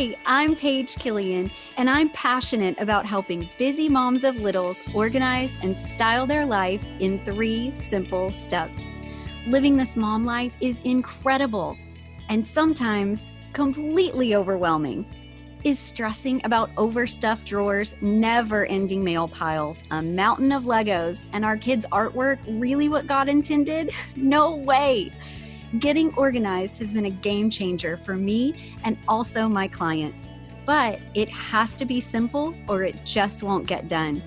Hi, I'm Paige Killian, and I'm passionate about helping busy moms of littles organize and style their life in three simple steps. Living this mom life is incredible and sometimes completely overwhelming. Is stressing about overstuffed drawers, never ending mail piles, a mountain of Legos, and our kids' artwork really what God intended? No way. Getting organized has been a game changer for me and also my clients. But it has to be simple or it just won't get done.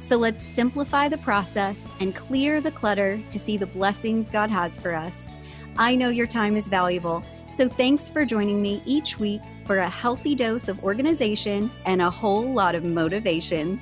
So let's simplify the process and clear the clutter to see the blessings God has for us. I know your time is valuable, so thanks for joining me each week for a healthy dose of organization and a whole lot of motivation.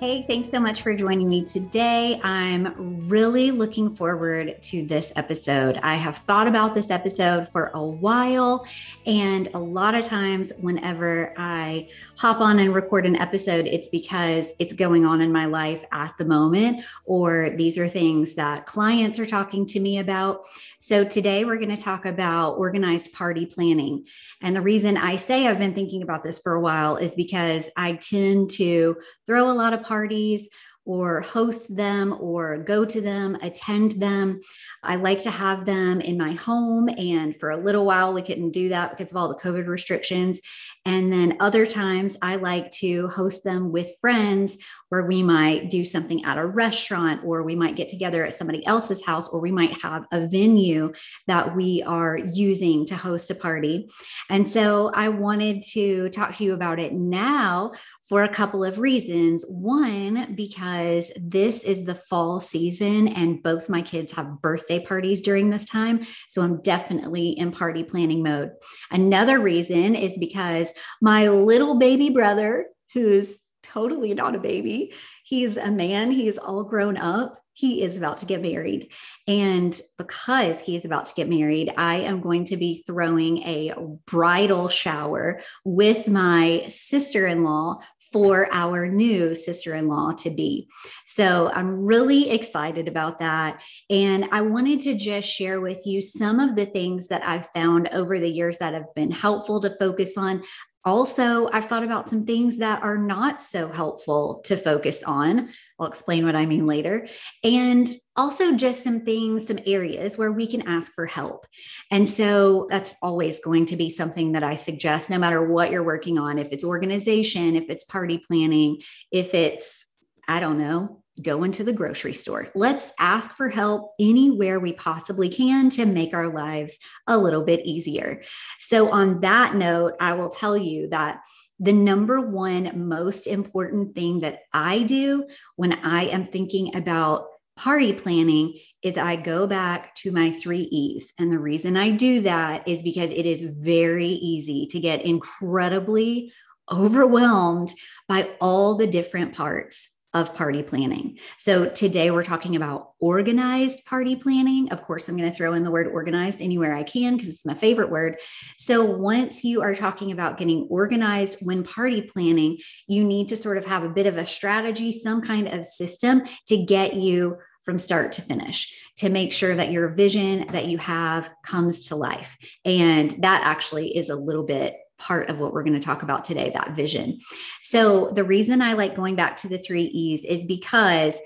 Hey, thanks so much for joining me today. I'm really looking forward to this episode. I have thought about this episode for a while, and a lot of times, whenever I hop on and record an episode, it's because it's going on in my life at the moment, or these are things that clients are talking to me about. So, today we're going to talk about organized party planning. And the reason I say I've been thinking about this for a while is because I tend to throw a lot of parties or host them or go to them, attend them. I like to have them in my home. And for a little while, we couldn't do that because of all the COVID restrictions. And then other times, I like to host them with friends where we might do something at a restaurant or we might get together at somebody else's house or we might have a venue that we are using to host a party. And so I wanted to talk to you about it now for a couple of reasons. One, because this is the fall season and both my kids have birthday parties during this time. So I'm definitely in party planning mode. Another reason is because my little baby brother, who's totally not a baby. He's a man, he's all grown up. He is about to get married. And because he is about to get married, I am going to be throwing a bridal shower with my sister in law for our new sister in law to be. So I'm really excited about that. And I wanted to just share with you some of the things that I've found over the years that have been helpful to focus on. Also, I've thought about some things that are not so helpful to focus on. I'll explain what I mean later. And also, just some things, some areas where we can ask for help. And so, that's always going to be something that I suggest, no matter what you're working on, if it's organization, if it's party planning, if it's, I don't know, going to the grocery store. Let's ask for help anywhere we possibly can to make our lives a little bit easier. So, on that note, I will tell you that the number one most important thing that I do when I am thinking about party planning is I go back to my three E's. And the reason I do that is because it is very easy to get incredibly overwhelmed by all the different parts of party planning. So today we're talking about organized party planning. Of course, I'm going to throw in the word organized anywhere I can because it's my favorite word. So once you are talking about getting organized when party planning, you need to sort of have a bit of a strategy, some kind of system to get you from start to finish to make sure that your vision that you have comes to life. And that actually is a little bit part of what we're going to talk about today that vision. So, the reason I like going back to the three E's is because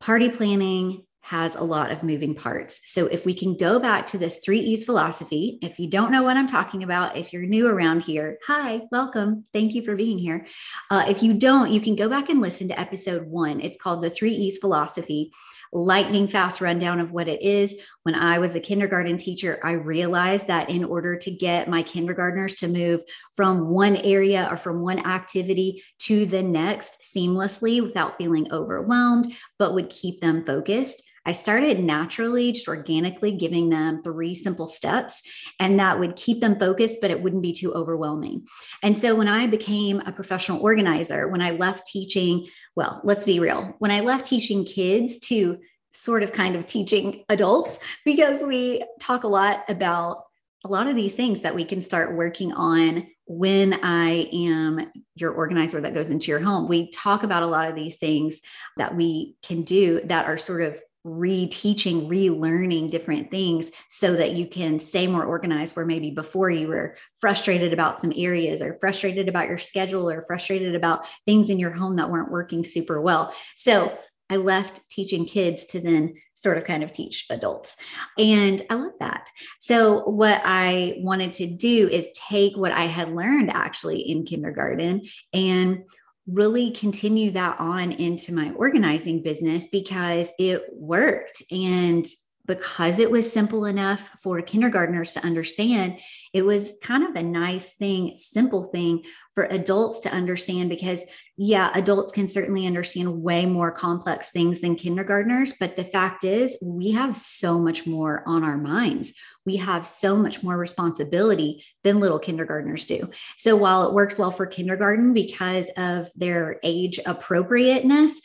party planning has a lot of moving parts. So, if we can go back to this three E's philosophy, if you don't know what I'm talking about, if you're new around here, hi, welcome. Thank you for being here. Uh, if you don't, you can go back and listen to episode one. It's called the three E's philosophy lightning fast rundown of what it is. When I was a kindergarten teacher, I realized that in order to get my kindergartners to move from one area or from one activity to the next seamlessly without feeling overwhelmed, but would keep them focused, I started naturally, just organically giving them three simple steps, and that would keep them focused, but it wouldn't be too overwhelming. And so when I became a professional organizer, when I left teaching, well, let's be real, when I left teaching kids to sort of kind of teaching adults, because we talk a lot about a lot of these things that we can start working on when I am your organizer that goes into your home. We talk about a lot of these things that we can do that are sort of reteaching, relearning different things so that you can stay more organized where maybe before you were frustrated about some areas or frustrated about your schedule or frustrated about things in your home that weren't working super well. So I left teaching kids to then sort of kind of teach adults. And I love that. So, what I wanted to do is take what I had learned actually in kindergarten and really continue that on into my organizing business because it worked. And because it was simple enough for kindergartners to understand, it was kind of a nice thing, simple thing for adults to understand because, yeah, adults can certainly understand way more complex things than kindergartners. But the fact is, we have so much more on our minds. We have so much more responsibility than little kindergartners do. So while it works well for kindergarten because of their age appropriateness,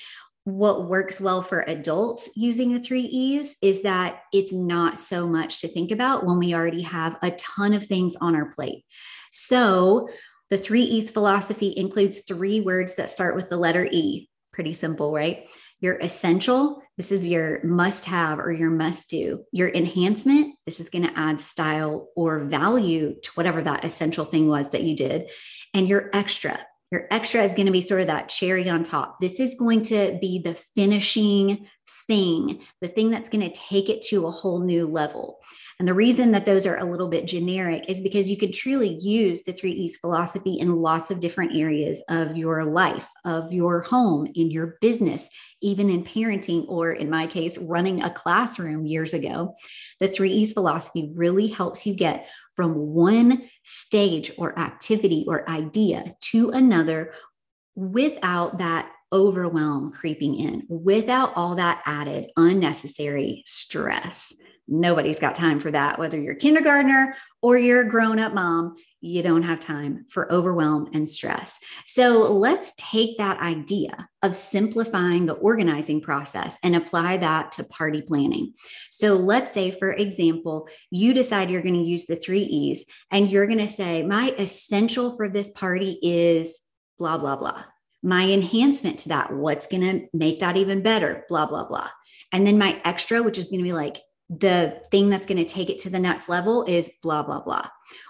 what works well for adults using the three E's is that it's not so much to think about when we already have a ton of things on our plate. So, the three E's philosophy includes three words that start with the letter E. Pretty simple, right? Your essential, this is your must have or your must do. Your enhancement, this is going to add style or value to whatever that essential thing was that you did. And your extra, your extra is going to be sort of that cherry on top. This is going to be the finishing thing, the thing that's going to take it to a whole new level. And the reason that those are a little bit generic is because you can truly use the three E's philosophy in lots of different areas of your life, of your home, in your business, even in parenting, or in my case, running a classroom years ago. The three E's philosophy really helps you get from one stage or activity or idea to another without that overwhelm creeping in, without all that added unnecessary stress. Nobody's got time for that, whether you're a kindergartner or you're a grown up mom you don't have time for overwhelm and stress. So let's take that idea of simplifying the organizing process and apply that to party planning. So let's say, for example, you decide you're going to use the three E's and you're going to say, My essential for this party is blah, blah, blah. My enhancement to that, what's going to make that even better, blah, blah, blah. And then my extra, which is going to be like the thing that's going to take it to the next level is blah, blah, blah.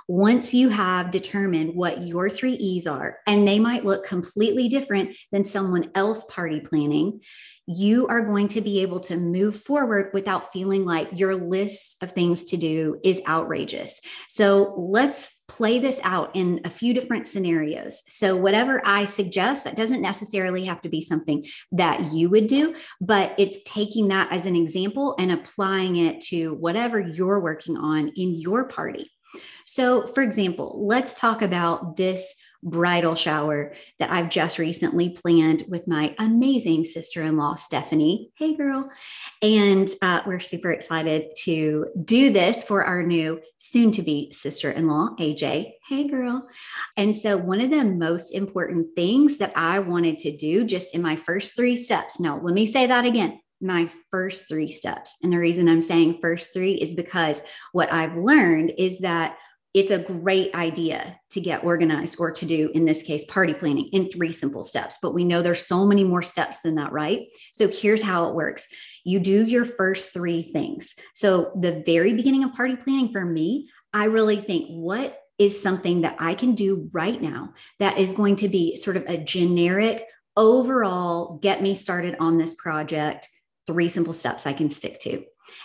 Once you have determined what your three E's are, and they might look completely different than someone else party planning, you are going to be able to move forward without feeling like your list of things to do is outrageous. So let's play this out in a few different scenarios. So, whatever I suggest, that doesn't necessarily have to be something that you would do, but it's taking that as an example and applying it to whatever you're working on in your party. So, for example, let's talk about this bridal shower that I've just recently planned with my amazing sister in law, Stephanie. Hey, girl. And uh, we're super excited to do this for our new soon to be sister in law, AJ. Hey, girl. And so, one of the most important things that I wanted to do just in my first three steps. no, let me say that again my first three steps. And the reason I'm saying first three is because what I've learned is that it's a great idea to get organized or to do in this case party planning in three simple steps. But we know there's so many more steps than that right? So here's how it works. You do your first three things. So the very beginning of party planning for me i really think what is something that i can do right now that is going to be sort of a generic overall get me started on this project three simple steps i can stick to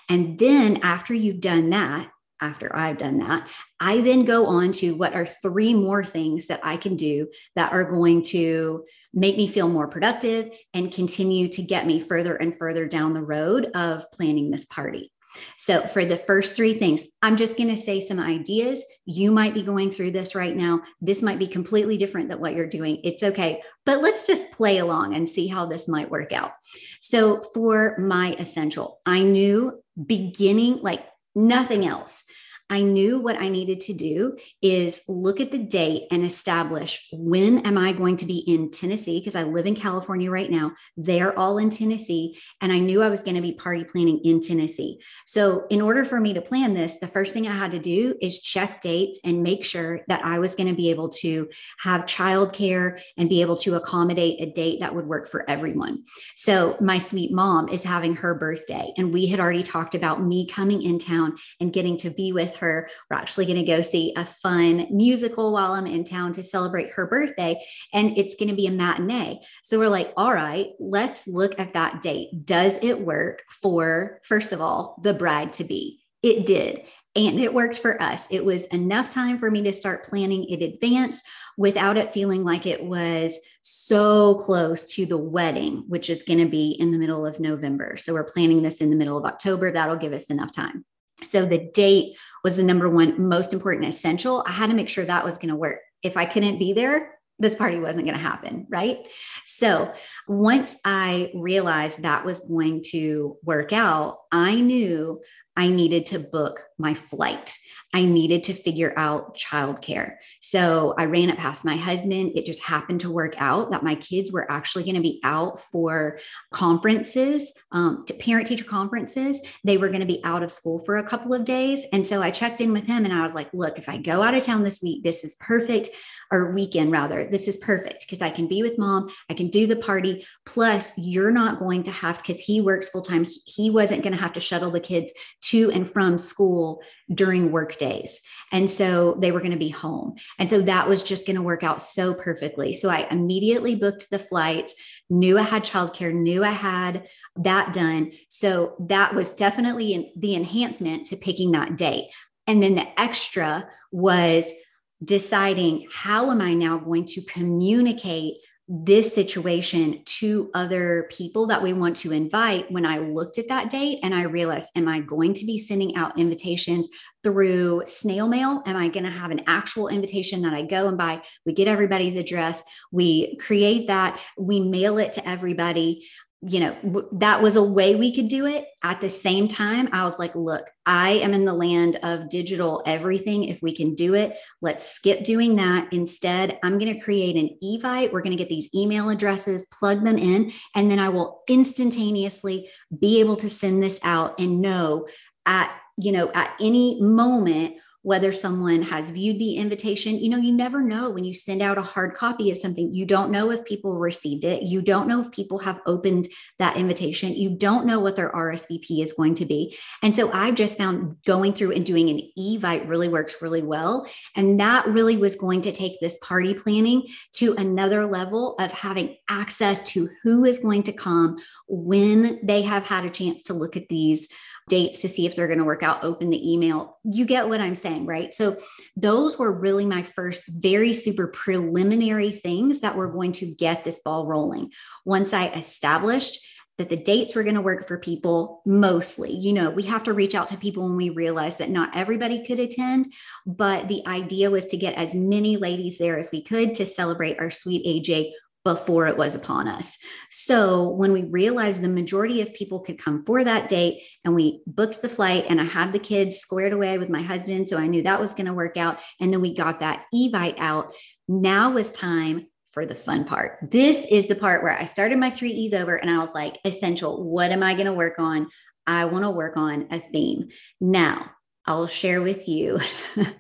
and then after you've done that after I've done that, I then go on to what are three more things that I can do that are going to make me feel more productive and continue to get me further and further down the road of planning this party. So, for the first three things, I'm just going to say some ideas. You might be going through this right now. This might be completely different than what you're doing. It's okay, but let's just play along and see how this might work out. So, for my essential, I knew beginning, like nothing else. I knew what I needed to do is look at the date and establish when am I going to be in Tennessee because I live in California right now. They're all in Tennessee and I knew I was going to be party planning in Tennessee. So in order for me to plan this, the first thing I had to do is check dates and make sure that I was going to be able to have childcare and be able to accommodate a date that would work for everyone. So my sweet mom is having her birthday and we had already talked about me coming in town and getting to be with her. We're actually going to go see a fun musical while I'm in town to celebrate her birthday. And it's going to be a matinee. So we're like, all right, let's look at that date. Does it work for, first of all, the bride to be? It did. And it worked for us. It was enough time for me to start planning in advance without it feeling like it was so close to the wedding, which is going to be in the middle of November. So we're planning this in the middle of October. That'll give us enough time. So the date was the number one most important essential. I had to make sure that was going to work. If I couldn't be there, this party wasn't going to happen. Right. So once I realized that was going to work out, I knew I needed to book my flight. I needed to figure out childcare. So I ran it past my husband. It just happened to work out that my kids were actually going to be out for conferences, um, to parent teacher conferences. They were going to be out of school for a couple of days. And so I checked in with him and I was like, look, if I go out of town this week, this is perfect or weekend rather, this is perfect because I can be with mom, I can do the party. Plus, you're not going to have because he works full time. He wasn't going to have to shuttle the kids to and from school during work days. And so they were going to be home. And so that was just going to work out so perfectly. So I immediately booked the flights, knew I had childcare, knew I had that done. So that was definitely the enhancement to picking that date. And then the extra was deciding how am I now going to communicate this situation to other people that we want to invite when I looked at that date and I realized, am I going to be sending out invitations through snail mail? Am I going to have an actual invitation that I go and buy? We get everybody's address, we create that, we mail it to everybody you know, w- that was a way we could do it. At the same time, I was like, look, I am in the land of digital everything. If we can do it, let's skip doing that. Instead, I'm going to create an Evite. We're going to get these email addresses, plug them in, and then I will instantaneously be able to send this out and know at, you know, at any moment whether someone has viewed the invitation. You know, you never know when you send out a hard copy of something. You don't know if people received it. You don't know if people have opened that invitation. You don't know what their RSVP is going to be. And so I've just found going through and doing an Evite really works really well. And that really was going to take this party planning to another level of having access to who is going to come when they have had a chance to look at these dates to see if they're going to work out, open the email. You get what I'm saying, right? So, those were really my first very super preliminary things that were going to get this ball rolling. Once I established that the dates were going to work for people mostly. You know, we have to reach out to people when we realize that not everybody could attend, but the idea was to get as many ladies there as we could to celebrate our sweet AJ before it was upon us. So when we realized the majority of people could come for that date and we booked the flight and I had the kids squared away with my husband. So I knew that was going to work out. And then we got that Evite out. Now was time for the fun part. This is the part where I started my three E's over and I was like, essential. What am I going to work on? I want to work on a theme. Now, I'll share with you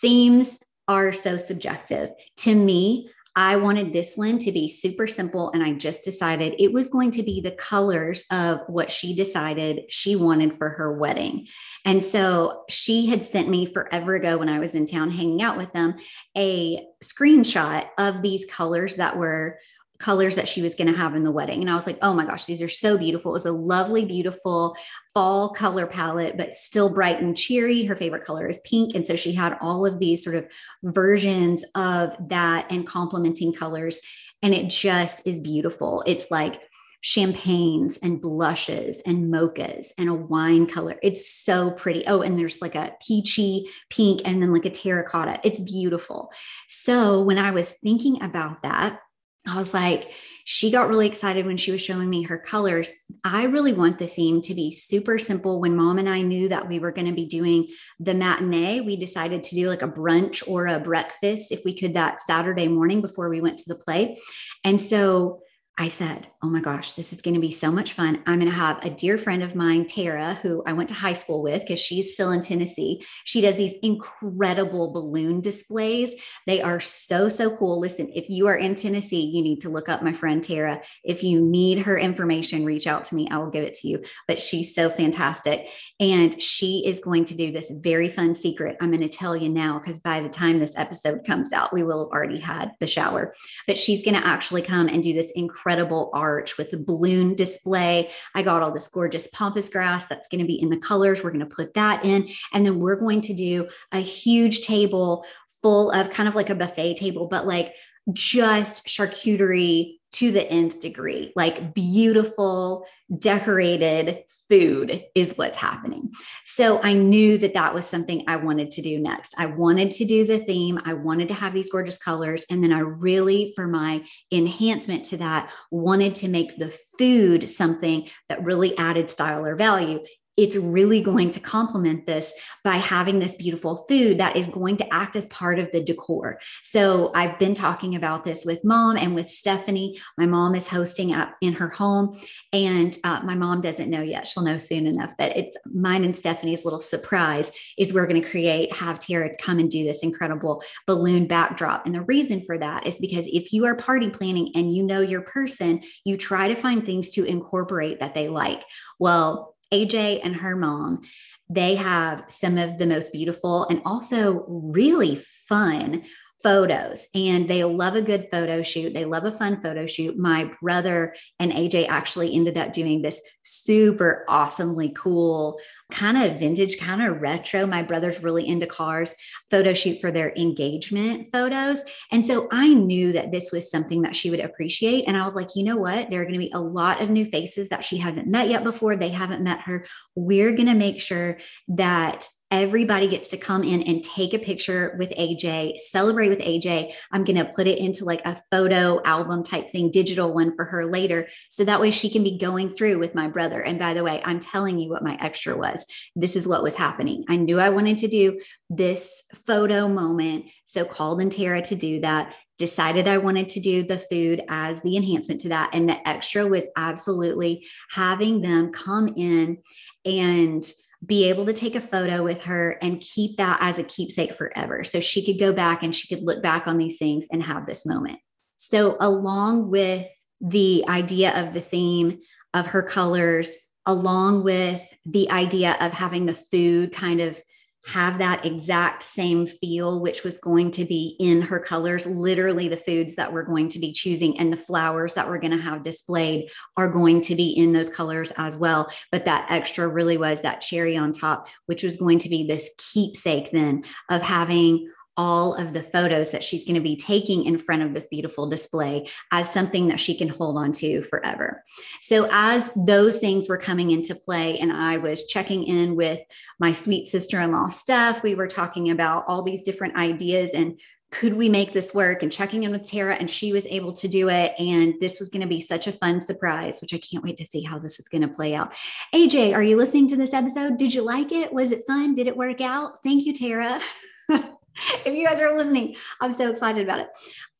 themes are so subjective. To me, I wanted this one to be super simple. And I just decided it was going to be the colors of what she decided she wanted for her wedding. And so she had sent me forever ago when I was in town hanging out with them a screenshot of these colors that were colors that she was going to have in the wedding. And I was like, oh my gosh, these are so beautiful. It was a lovely, beautiful fall color palette, but still bright and cheery. Her favorite color is pink. And so she had all of these sort of versions of that and complementing colors. And it just is beautiful. It's like, champagnes and blushes and mochas and a wine color. It's so pretty. Oh, and there's like a peachy pink and then like a terracotta. It's beautiful. So when I was thinking about that, I was like, she got really excited when she was showing me her colors. I really want the theme to be super simple. When mom and I knew that we were going to be doing the matinee, we decided to do like a brunch or a breakfast if we could that Saturday morning before we went to the play. And so I said, Oh my gosh, this is going to be so much fun. I'm going to have a dear friend of mine, Tara, who I went to high school with because she's still in Tennessee. She does these incredible balloon displays. They are so, so cool. Listen, if you are in Tennessee, you need to look up my friend Tara. If you need her information, reach out to me. I will give it to you. But she's so fantastic. And she is going to do this very fun secret. I'm going to tell you now because by the time this episode comes out, we will have already had the shower. But she's going to actually come and do this incredible incredible arch with the balloon display. I got all this gorgeous pampas grass that's going to be in the colors. We're going to put that in. And then we're going to do a huge table full of kind of like a buffet table, but like just charcuterie to the nth degree, like beautiful, decorated food is what's happening. So I knew that that was something I wanted to do next. I wanted to do the theme, I wanted to have these gorgeous colors. And then I really, for my enhancement to that, wanted to make the food something that really added style or value it's really going to complement this by having this beautiful food that is going to act as part of the decor. So I've been talking about this with mom and with Stephanie. My mom is hosting up in her home, and uh, my mom doesn't know yet. She'll know soon enough. But it's mine and Stephanie's little surprise is we're going to create have Tara come and do this incredible balloon backdrop. And the reason for that is because if you are party planning and you know your person, you try to find things to incorporate that they like. Well, AJ and her mom, they have some of the most beautiful and also really fun photos and they love a good photo shoot. They love a fun photo shoot. My brother and AJ actually ended up doing this super awesomely cool kind of vintage, kind of retro. My brother's really into cars, photo shoot for their engagement photos. And so I knew that this was something that she would appreciate. And I was like, you know what? There are going to be a lot of new faces that she hasn't met yet before. They haven't met her. We're going to make sure that everybody gets to come in and take a picture with AJ, celebrate with AJ. I'm going to put it into like a photo album type thing, digital one for her later. So that way she can be going through with my brother. And by the way, I'm telling you what my extra was. This is what was happening. I knew I wanted to do this photo moment. So called in Tara to do that decided I wanted to do the food as the enhancement to that. And the extra was absolutely having them come in and be able to take a photo with her and keep that as a keepsake forever. So she could go back and she could look back on these things and have this moment. So, along with the idea of the theme of her colors, along with the idea of having the food kind of have that exact same feel, which was going to be in her colors. Literally, the foods that we're going to be choosing and the flowers that we're going to have displayed are going to be in those colors as well. But that extra really was that cherry on top, which was going to be this keepsake then of having all of the photos that she's going to be taking in front of this beautiful display as something that she can hold on to forever. So, as those things were coming into play, and I was checking in with my sweet sister in law, Steph, we were talking about all these different ideas and could we make this work and checking in with Tara and she was able to do it and this was going to be such a fun surprise which I can't wait to see how this is going to play out. AJ, are you listening to this episode? Did you like it? Was it fun? Did it work out? Thank you Tara. if you guys are listening, I'm so excited about it.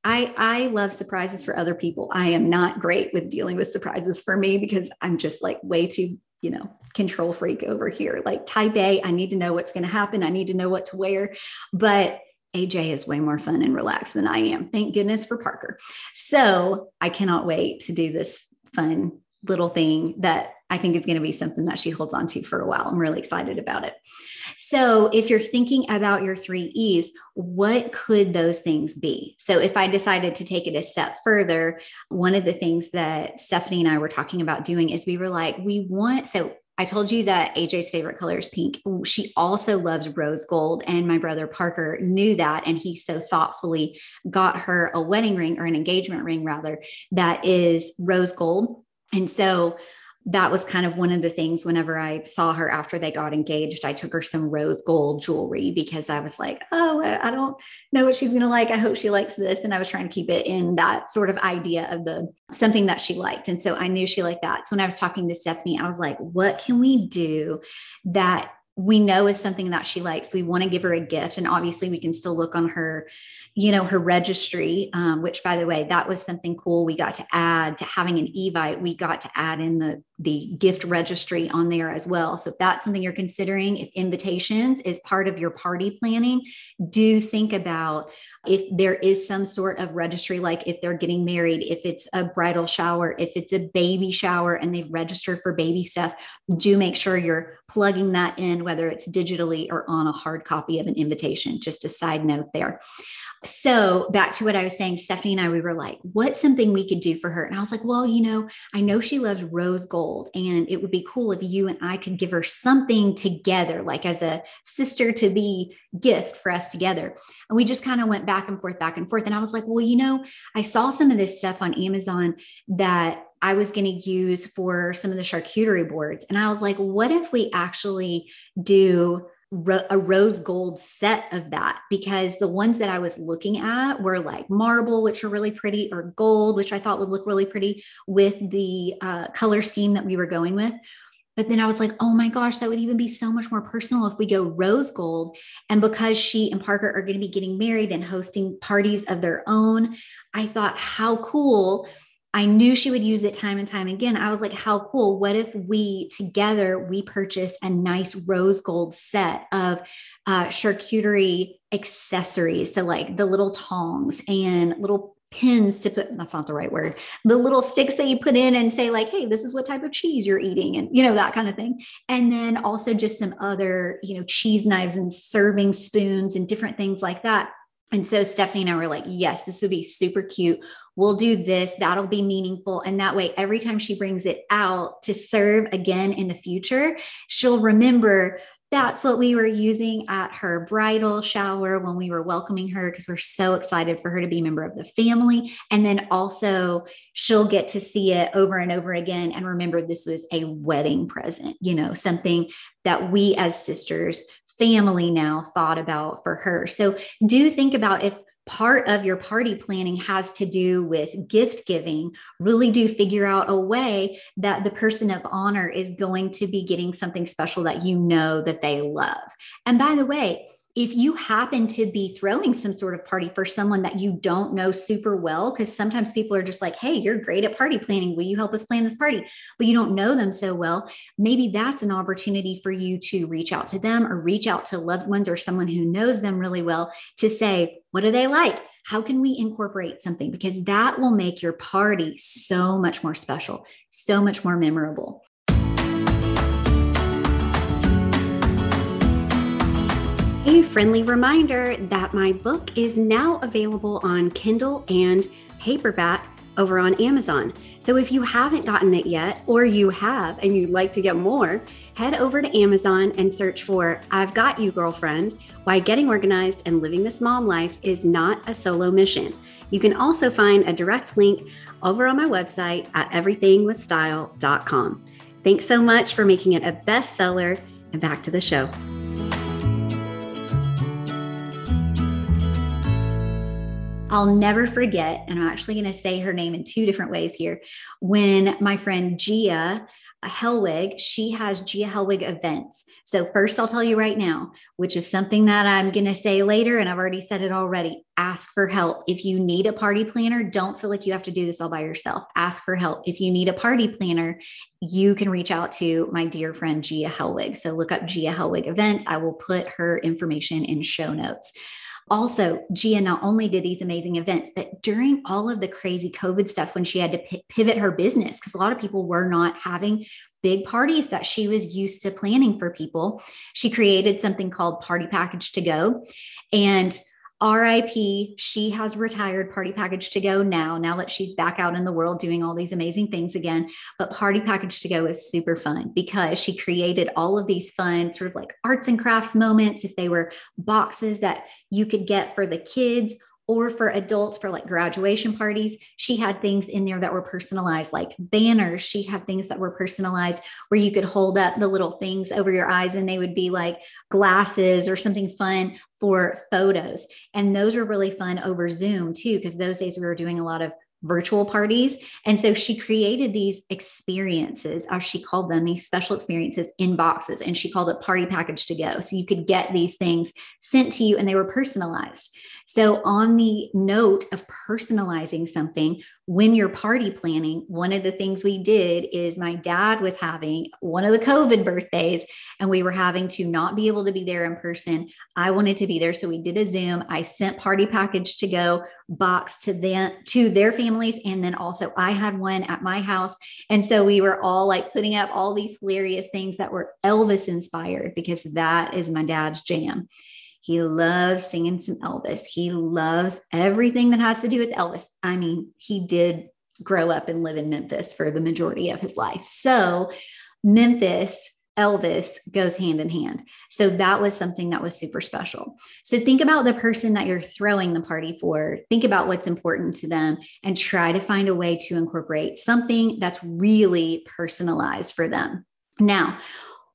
I, I love surprises for other people. I am not great with dealing with surprises for me because I'm just like way too, you know, control freak over here. Like type A, I need to know what's going to happen. I need to know what to wear. But AJ is way more fun and relaxed than I am. Thank goodness for Parker. So I cannot wait to do this fun little thing that I think is going to be something that she holds on to for a while. I'm really excited about it. So, if you're thinking about your three E's, what could those things be? So, if I decided to take it a step further, one of the things that Stephanie and I were talking about doing is we were like, we want, so I told you that AJ's favorite color is pink. She also loves rose gold. And my brother Parker knew that. And he so thoughtfully got her a wedding ring or an engagement ring, rather, that is rose gold. And so that was kind of one of the things whenever I saw her after they got engaged, I took her some rose gold jewelry because I was like, oh, I don't know what she's going to like. I hope she likes this. And I was trying to keep it in that sort of idea of the something that she liked. And so I knew she liked that. So when I was talking to Stephanie, I was like, what can we do that we know is something that she likes. We want to give her a gift. And obviously, we can still look on her, you know, her registry, um, which by the way, that was something cool. We got to add to having an Evite, we got to add in the the gift registry on there as well. So if that's something you're considering, if invitations is part of your party planning, do think about if there is some sort of registry, like if they're getting married, if it's a bridal shower, if it's a baby shower and they've registered for baby stuff, do make sure you're plugging that in, whether it's digitally or on a hard copy of an invitation. Just a side note there so back to what I was saying, Stephanie and I, we were like, what's something we could do for her? And I was like, well, you know, I know she loves rose gold, and it would be cool if you and I could give her something together, like as a sister to be gift for us together. And we just kind of went back and forth, back and forth. And I was like, well, you know, I saw some of this stuff on Amazon that I was going to use for some of the charcuterie boards. And I was like, what if we actually do a rose gold set of that because the ones that I was looking at were like marble, which are really pretty, or gold, which I thought would look really pretty with the uh, color scheme that we were going with. But then I was like, oh my gosh, that would even be so much more personal if we go rose gold. And because she and Parker are going to be getting married and hosting parties of their own, I thought, how cool I knew she would use it time and time again. I was like, how cool. What if we together we purchase a nice rose gold set of uh, charcuterie accessories? So, like the little tongs and little pins to put that's not the right word the little sticks that you put in and say like hey this is what type of cheese you're eating and you know that kind of thing and then also just some other you know cheese knives and serving spoons and different things like that and so Stephanie and I were like, yes, this would be super cute. We'll do this. That'll be meaningful. And that way, every time she brings it out to serve again in the future, she'll remember that's what we were using at her bridal shower when we were welcoming her because we're so excited for her to be a member of the family. And then also, she'll get to see it over and over again and remember this was a wedding present, you know, something that we as sisters family now thought about for her. So do think about if part of your party planning has to do with gift giving, really do figure out a way that the person of honor is going to be getting something special that you know that they love. And by the way, if you happen to be throwing some sort of party for someone that you don't know super well, because sometimes people are just like, hey, you're great at party planning. Will you help us plan this party? But you don't know them so well. Maybe that's an opportunity for you to reach out to them or reach out to loved ones or someone who knows them really well to say, what do they like? How can we incorporate something? Because that will make your party so much more special, so much more memorable. Friendly reminder that my book is now available on Kindle and paperback over on Amazon. So if you haven't gotten it yet, or you have and you'd like to get more, head over to Amazon and search for I've Got You, Girlfriend Why Getting Organized and Living This Mom Life is Not a Solo Mission. You can also find a direct link over on my website at everythingwithstyle.com. Thanks so much for making it a bestseller, and back to the show. I'll never forget, and I'm actually going to say her name in two different ways here. When my friend Gia Hellwig, she has Gia Hellwig events. So, first, I'll tell you right now, which is something that I'm going to say later, and I've already said it already ask for help. If you need a party planner, don't feel like you have to do this all by yourself. Ask for help. If you need a party planner, you can reach out to my dear friend Gia Hellwig. So, look up Gia Hellwig events. I will put her information in show notes. Also, Gia not only did these amazing events, but during all of the crazy COVID stuff, when she had to p- pivot her business, because a lot of people were not having big parties that she was used to planning for people, she created something called Party Package to Go. And RIP, she has retired Party Package to Go now, now that she's back out in the world doing all these amazing things again. But Party Package to Go is super fun because she created all of these fun, sort of like arts and crafts moments. If they were boxes that you could get for the kids or for adults for like graduation parties she had things in there that were personalized like banners. She had things that were personalized where you could hold up the little things over your eyes and they would be like glasses or something fun for photos. And those were really fun over zoom too because those days we were doing a lot of virtual parties. And so she created these experiences, as she called them, these special experiences in boxes. And she called it party package to go. So you could get these things sent to you and they were personalized. So, on the note of personalizing something, when you're party planning, one of the things we did is my dad was having one of the COVID birthdays, and we were having to not be able to be there in person. I wanted to be there, so we did a Zoom. I sent party package to go box to them to their families, and then also I had one at my house, and so we were all like putting up all these hilarious things that were Elvis inspired because that is my dad's jam. He loves singing some Elvis. He loves everything that has to do with Elvis. I mean, he did grow up and live in Memphis for the majority of his life. So, Memphis, Elvis goes hand in hand. So, that was something that was super special. So, think about the person that you're throwing the party for. Think about what's important to them and try to find a way to incorporate something that's really personalized for them. Now,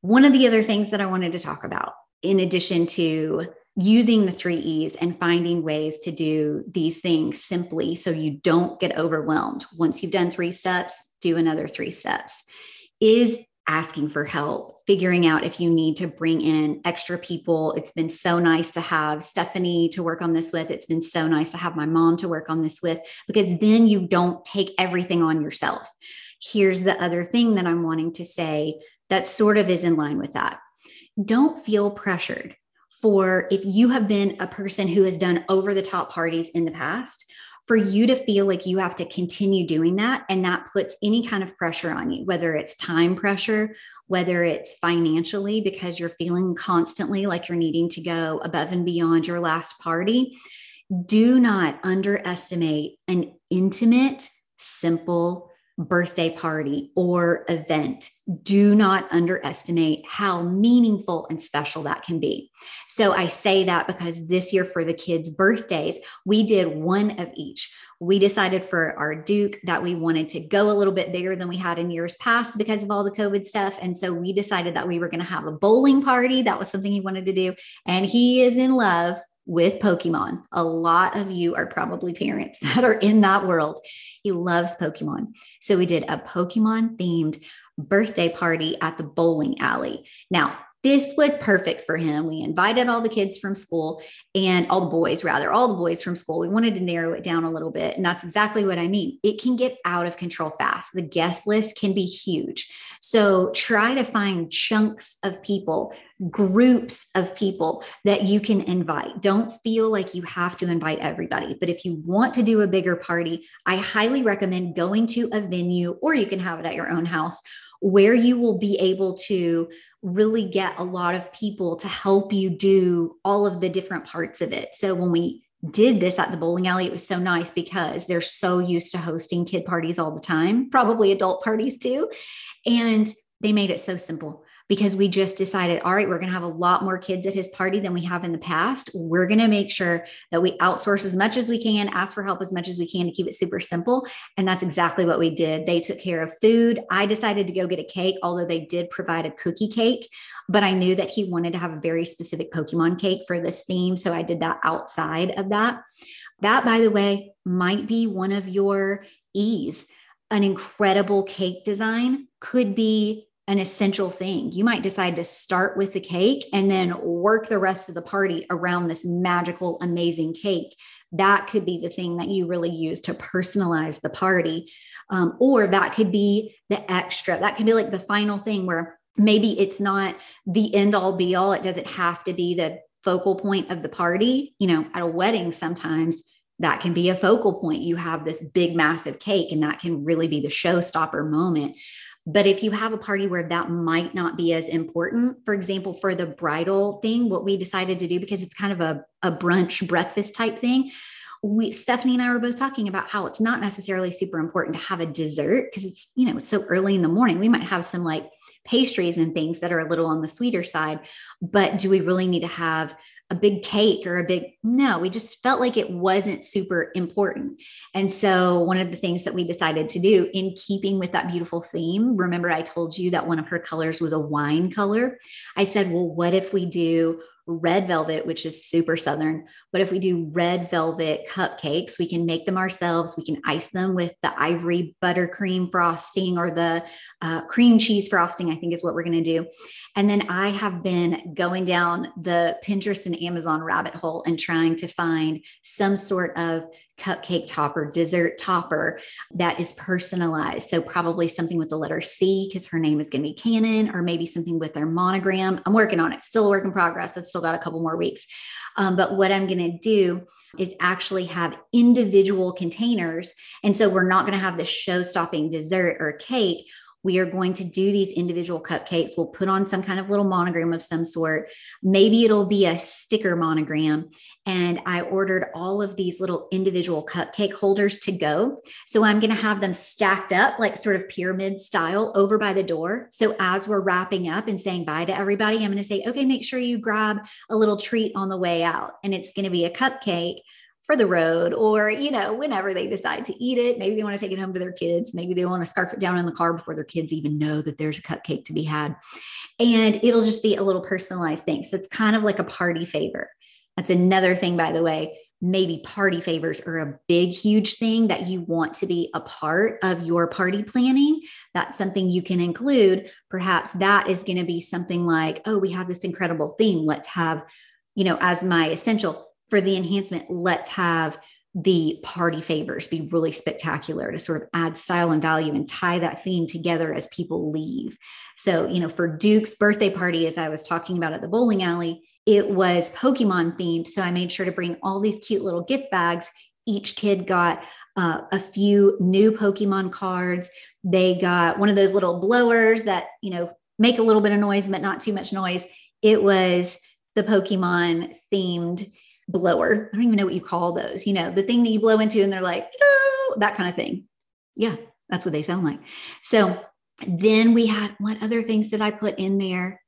one of the other things that I wanted to talk about, in addition to using the three E's and finding ways to do these things simply so you don't get overwhelmed. Once you've done three steps, do another three steps. Is asking for help, figuring out if you need to bring in extra people. It's been so nice to have Stephanie to work on this with. It's been so nice to have my mom to work on this with, because then you don't take everything on yourself. Here's the other thing that I'm wanting to say that sort of is in line with that. Don't feel pressured for if you have been a person who has done over the top parties in the past, for you to feel like you have to continue doing that. And that puts any kind of pressure on you, whether it's time pressure, whether it's financially, because you're feeling constantly like you're needing to go above and beyond your last party. Do not underestimate an intimate, simple, birthday party or event, do not underestimate how meaningful and special that can be. So I say that because this year for the kids' birthdays, we did one of each. We decided for our Duke that we wanted to go a little bit bigger than we had in years past because of all the COVID stuff. And so we decided that we were going to have a bowling party. That was something he wanted to do. And he is in love with Pokemon. A lot of you are probably parents that are in that world. He loves Pokemon. So we did a Pokemon themed birthday party at the bowling alley. Now, this was perfect for him. We invited all the kids from school and all the boys, rather, all the boys from school. We wanted to narrow it down a little bit. And that's exactly what I mean. It can get out of control fast. The guest list can be huge. So try to find chunks of people, groups of people that you can invite. Don't feel like you have to invite everybody. But if you want to do a bigger party, I highly recommend going to a venue or you can have it at your own house where you will be able to really get a lot of people to help you do all of the different parts of it. So when we did this at the bowling alley, it was so nice because they're so used to hosting kid parties all the time, probably adult parties too. And they made it so simple. Because we just decided, all right, we're going to have a lot more kids at his party than we have in the past. We're going to make sure that we outsource as much as we can, ask for help as much as we can to keep it super simple. And that's exactly what we did. They took care of food. I decided to go get a cake, although they did provide a cookie cake. But I knew that he wanted to have a very specific Pokemon cake for this theme. So I did that outside of that. That, by the way, might be one of your E's. An incredible cake design could be an essential thing. You might decide to start with the cake and then work the rest of the party around this magical, amazing cake. That could be the thing that you really use to personalize the party. Um, or that could be the extra, that could be like the final thing where maybe it's not the end all be all. It doesn't have to be the focal point of the party. You know, at a wedding, sometimes that can be a focal point. You have this big, massive cake, and that can really be the showstopper moment. But if you have a party where that might not be as important, for example, for the bridal thing, what we decided to do, because it's kind of a, a brunch breakfast type thing, we Stephanie and I were both talking about how it's not necessarily super important to have a dessert because it's, you know, it's so early in the morning. We might have some like pastries and things that are a little on the sweeter side, but do we really need to have a big cake or a big no we just felt like it wasn't super important. And so one of the things that we decided to do in keeping with that beautiful theme remember i told you that one of her colors was a wine color? I said well what if we do red velvet, which is super southern. But if we do red velvet cupcakes, we can make them ourselves. We can ice them with the ivory buttercream frosting or the uh, cream cheese frosting, I think is what we're going to do. And then I have been going down the Pinterest and Amazon rabbit hole and trying to find some sort of cupcake topper, dessert topper that is personalized. So, probably something with the letter C because her name is going to be Canon, or maybe something with their monogram. I'm working on it, still a work in progress. I've still got a couple more weeks. Um, but what I'm going to do is actually have individual containers. And so, we're not going to have the show stopping dessert or cake we are going to do these individual cupcakes. We'll put on some kind of little monogram of some sort. Maybe it'll be a sticker monogram. And I ordered all of these little individual cupcake holders to go. So I'm going to have them stacked up, like sort of pyramid style, over by the door. So as we're wrapping up and saying bye to everybody, I'm going to say, okay, make sure you grab a little treat on the way out. And it's going to be a cupcake for the road or you know whenever they decide to eat it maybe they want to take it home to their kids maybe they want to scarf it down in the car before their kids even know that there's a cupcake to be had. And it'll just be a little personalized thing. So it's kind of like a party favor. That's another thing by the way maybe party favors are a big huge thing that you want to be a part of your party planning. That's something you can include. Perhaps that is going to be something like oh we have this incredible theme. Let's have you know as my essential for the enhancement, let's have the party favors be really spectacular to sort of add style and value and tie that theme together as people leave. So, you know, for Duke's birthday party, as I was talking about at the bowling alley, it was Pokemon themed. So I made sure to bring all these cute little gift bags. Each kid got uh, a few new Pokemon cards. They got one of those little blowers that, you know, make a little bit of noise, but not too much noise. It was the Pokemon themed blower. I don't even know what you call those, you know, the thing that you blow into and they're like, no, that kind of thing. Yeah, that's what they sound like. So then we had what other things did I put in there?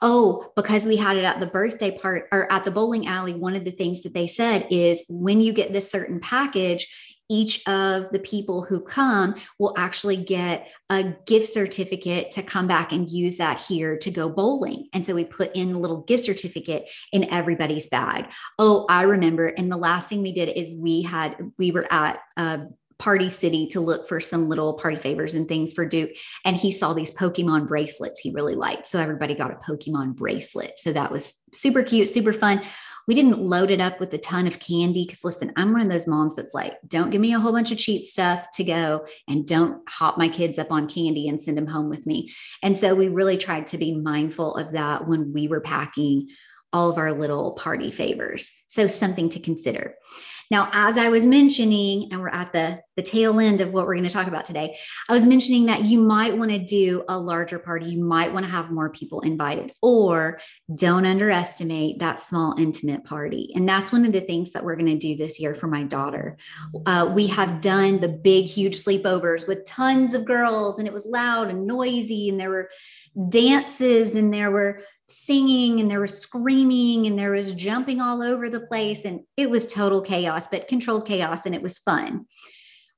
Oh, because we had it at the birthday part or at the bowling alley, one of the things that they said is when you get this certain package, each of the people who come will actually get a gift certificate to come back and use that here to go bowling. And so we put in a little gift certificate in everybody's bag. Oh, I remember. And the last thing we did is we had, we were at, uh, Party City to look for some little party favors and things for Duke. And he saw these Pokemon bracelets he really liked. So everybody got a Pokemon bracelet. So that was super cute, super fun we didn't load it up with a ton of candy because listen i'm one of those moms that's like don't give me a whole bunch of cheap stuff to go and don't hop my kids up on candy and send them home with me. And so we really tried to be mindful of that when we were packing all of our little party favors. So something to consider now, as I was mentioning, and we're at the, the tail end of what we're going to talk about today, I was mentioning that you might want to do a larger party. You might want to have more people invited, or don't underestimate that small, intimate party. And that's one of the things that we're going to do this year for my daughter. Uh, we have done the big, huge sleepovers with tons of girls, and it was loud and noisy, and there were dances and there were singing and there was screaming and there was jumping all over the place. And it was total chaos, but controlled chaos. And it was fun.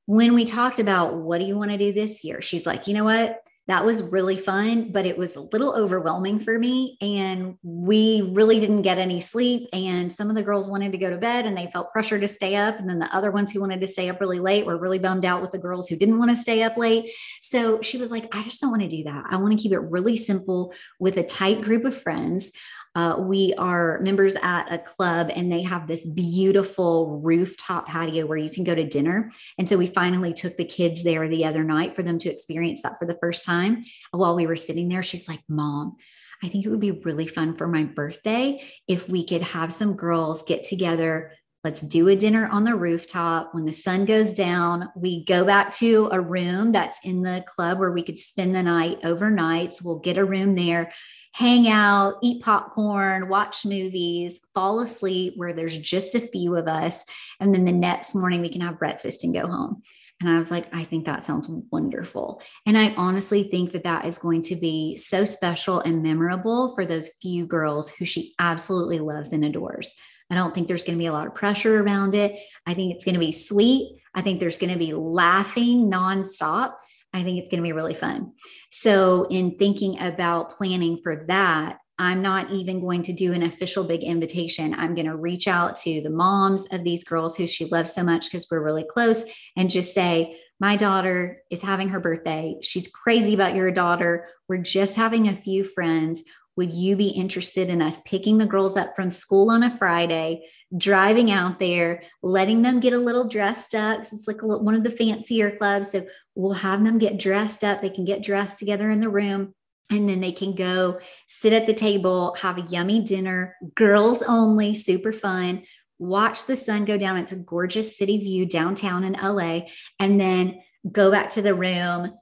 When we talked about what do you want to do this year, she's like, you know what? That was really fun, but it was a little overwhelming for me. And we really didn't get any sleep. And some of the girls wanted to go to bed and they felt pressure to stay up. And then the other ones who wanted to stay up really late were really bummed out with the girls who didn't want to stay up late. So she was like, I just don't want to do that. I want to keep it really simple with a tight group of friends. Uh, we are members at a club and they have this beautiful rooftop patio where you can go to dinner. And so we finally took the kids there the other night for them to experience that for the first time. While we were sitting there, she's like, Mom, I think it would be really fun for my birthday if we could have some girls get together. Let's do a dinner on the rooftop. When the sun goes down, we go back to a room that's in the club where we could spend the night overnight. So we'll get a room there hang out, eat popcorn, watch movies, fall asleep where there's just a few of us. And then the next morning we can have breakfast and go home. And I was like, I think that sounds wonderful. And I honestly think that that is going to be so special and memorable for those few girls who she absolutely loves and adores. I don't think there's going to be a lot of pressure around it. I think it's going to be sweet. I think there's going to be laughing nonstop. I think it's going to be really fun. So, in thinking about planning for that, I'm not even going to do an official big invitation. I'm going to reach out to the moms of these girls who she loves so much because we're really close and just say, My daughter is having her birthday. She's crazy about your daughter. We're just having a few friends. Would you be interested in us picking the girls up from school on a Friday, driving out there, letting them get a little dressed up? It's like one of the fancier clubs. So we'll have them get dressed up. They can get dressed together in the room. And then they can go sit at the table, have a yummy dinner, girls only, super fun, watch the sun go down. It's a gorgeous city view downtown in LA. And then go back to the room,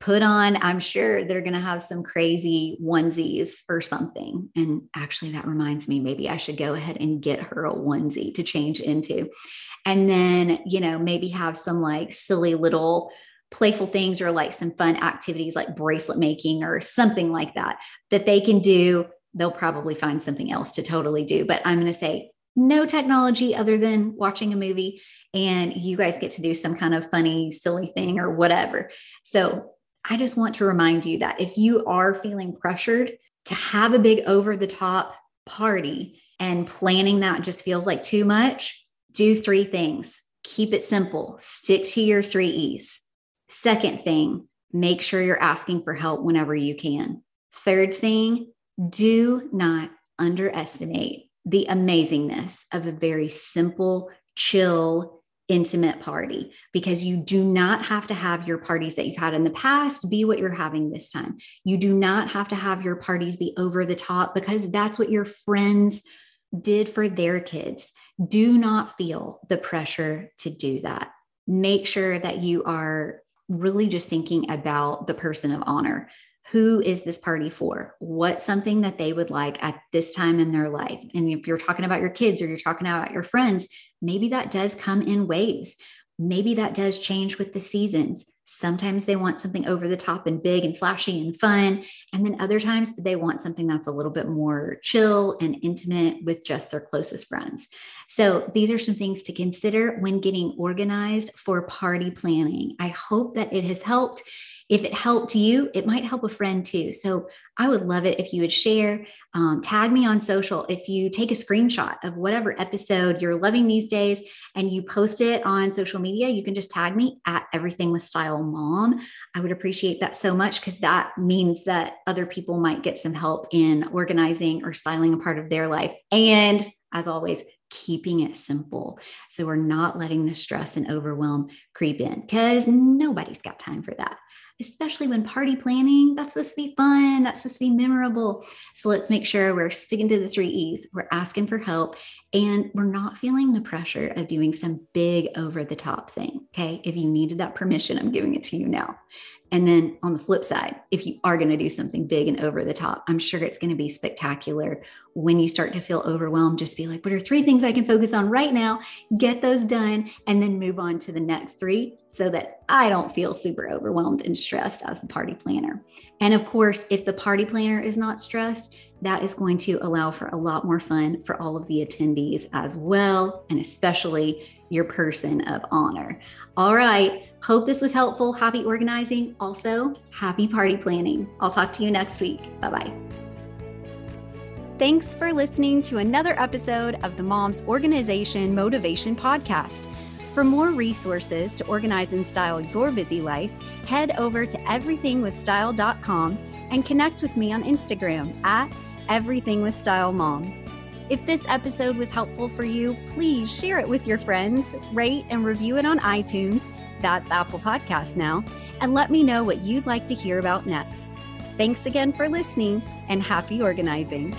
put on, I'm sure they're going to have some crazy onesies or something. And actually, that reminds me, maybe I should go ahead and get her a onesie to change into. And then, you know, maybe have some like silly little playful things or like some fun activities like bracelet making or something like that that they can do. They'll probably find something else to totally do. But I'm going to say no technology other than watching a movie and you guys get to do some kind of funny, silly thing or whatever. So I just want to remind you that if you are feeling pressured to have a big over the top party and planning that just feels like too much, do three things. Keep it simple, stick to your three E's. Second thing, make sure you're asking for help whenever you can. Third thing, do not underestimate the amazingness of a very simple, chill, intimate party because you do not have to have your parties that you've had in the past be what you're having this time. You do not have to have your parties be over the top because that's what your friends did for their kids. Do not feel the pressure to do that. Make sure that you are really just thinking about the person of honor who is this party for? What's something that they would like at this time in their life? And if you're talking about your kids or you're talking about your friends, maybe that does come in waves. Maybe that does change with the seasons. Sometimes they want something over the top and big and flashy and fun. And then other times they want something that's a little bit more chill and intimate with just their closest friends. So these are some things to consider when getting organized for party planning. I hope that it has helped. If it helped you, it might help a friend too. So I would love it if you would share, um, tag me on social. If you take a screenshot of whatever episode you're loving these days and you post it on social media, you can just tag me at Everything with Style Mom. I would appreciate that so much because that means that other people might get some help in organizing or styling a part of their life. And as always, keeping it simple. So we're not letting the stress and overwhelm creep in because nobody's got time for that especially when party planning, that's supposed to be fun, that's supposed to be memorable. So let's make sure we're sticking to the three E's. We're asking for help and we're not feeling the pressure of doing some big over the top thing. Okay. If you needed that permission, I'm giving it to you now. And then on the flip side, if you are going to do something big and over the top, I'm sure it's going to be spectacular. When you start to feel overwhelmed, just be like, what are three things I can focus on right now? Get those done and then move on to the next three so that I don't feel super overwhelmed and stressed as the party planner. And of course, if the party planner is not stressed, that is going to allow for a lot more fun for all of the attendees as well, and especially your person of honor. All right. Hope this was helpful. Happy organizing. Also, happy party planning. I'll talk to you next week. Bye bye. Thanks for listening to another episode of the Mom's Organization Motivation Podcast. For more resources to organize and style your busy life, head over to everythingwithstyle.com and connect with me on Instagram at everythingwithstylemom. If this episode was helpful for you, please share it with your friends, rate and review it on iTunes, that's Apple Podcasts now, and let me know what you'd like to hear about next. Thanks again for listening and happy organizing.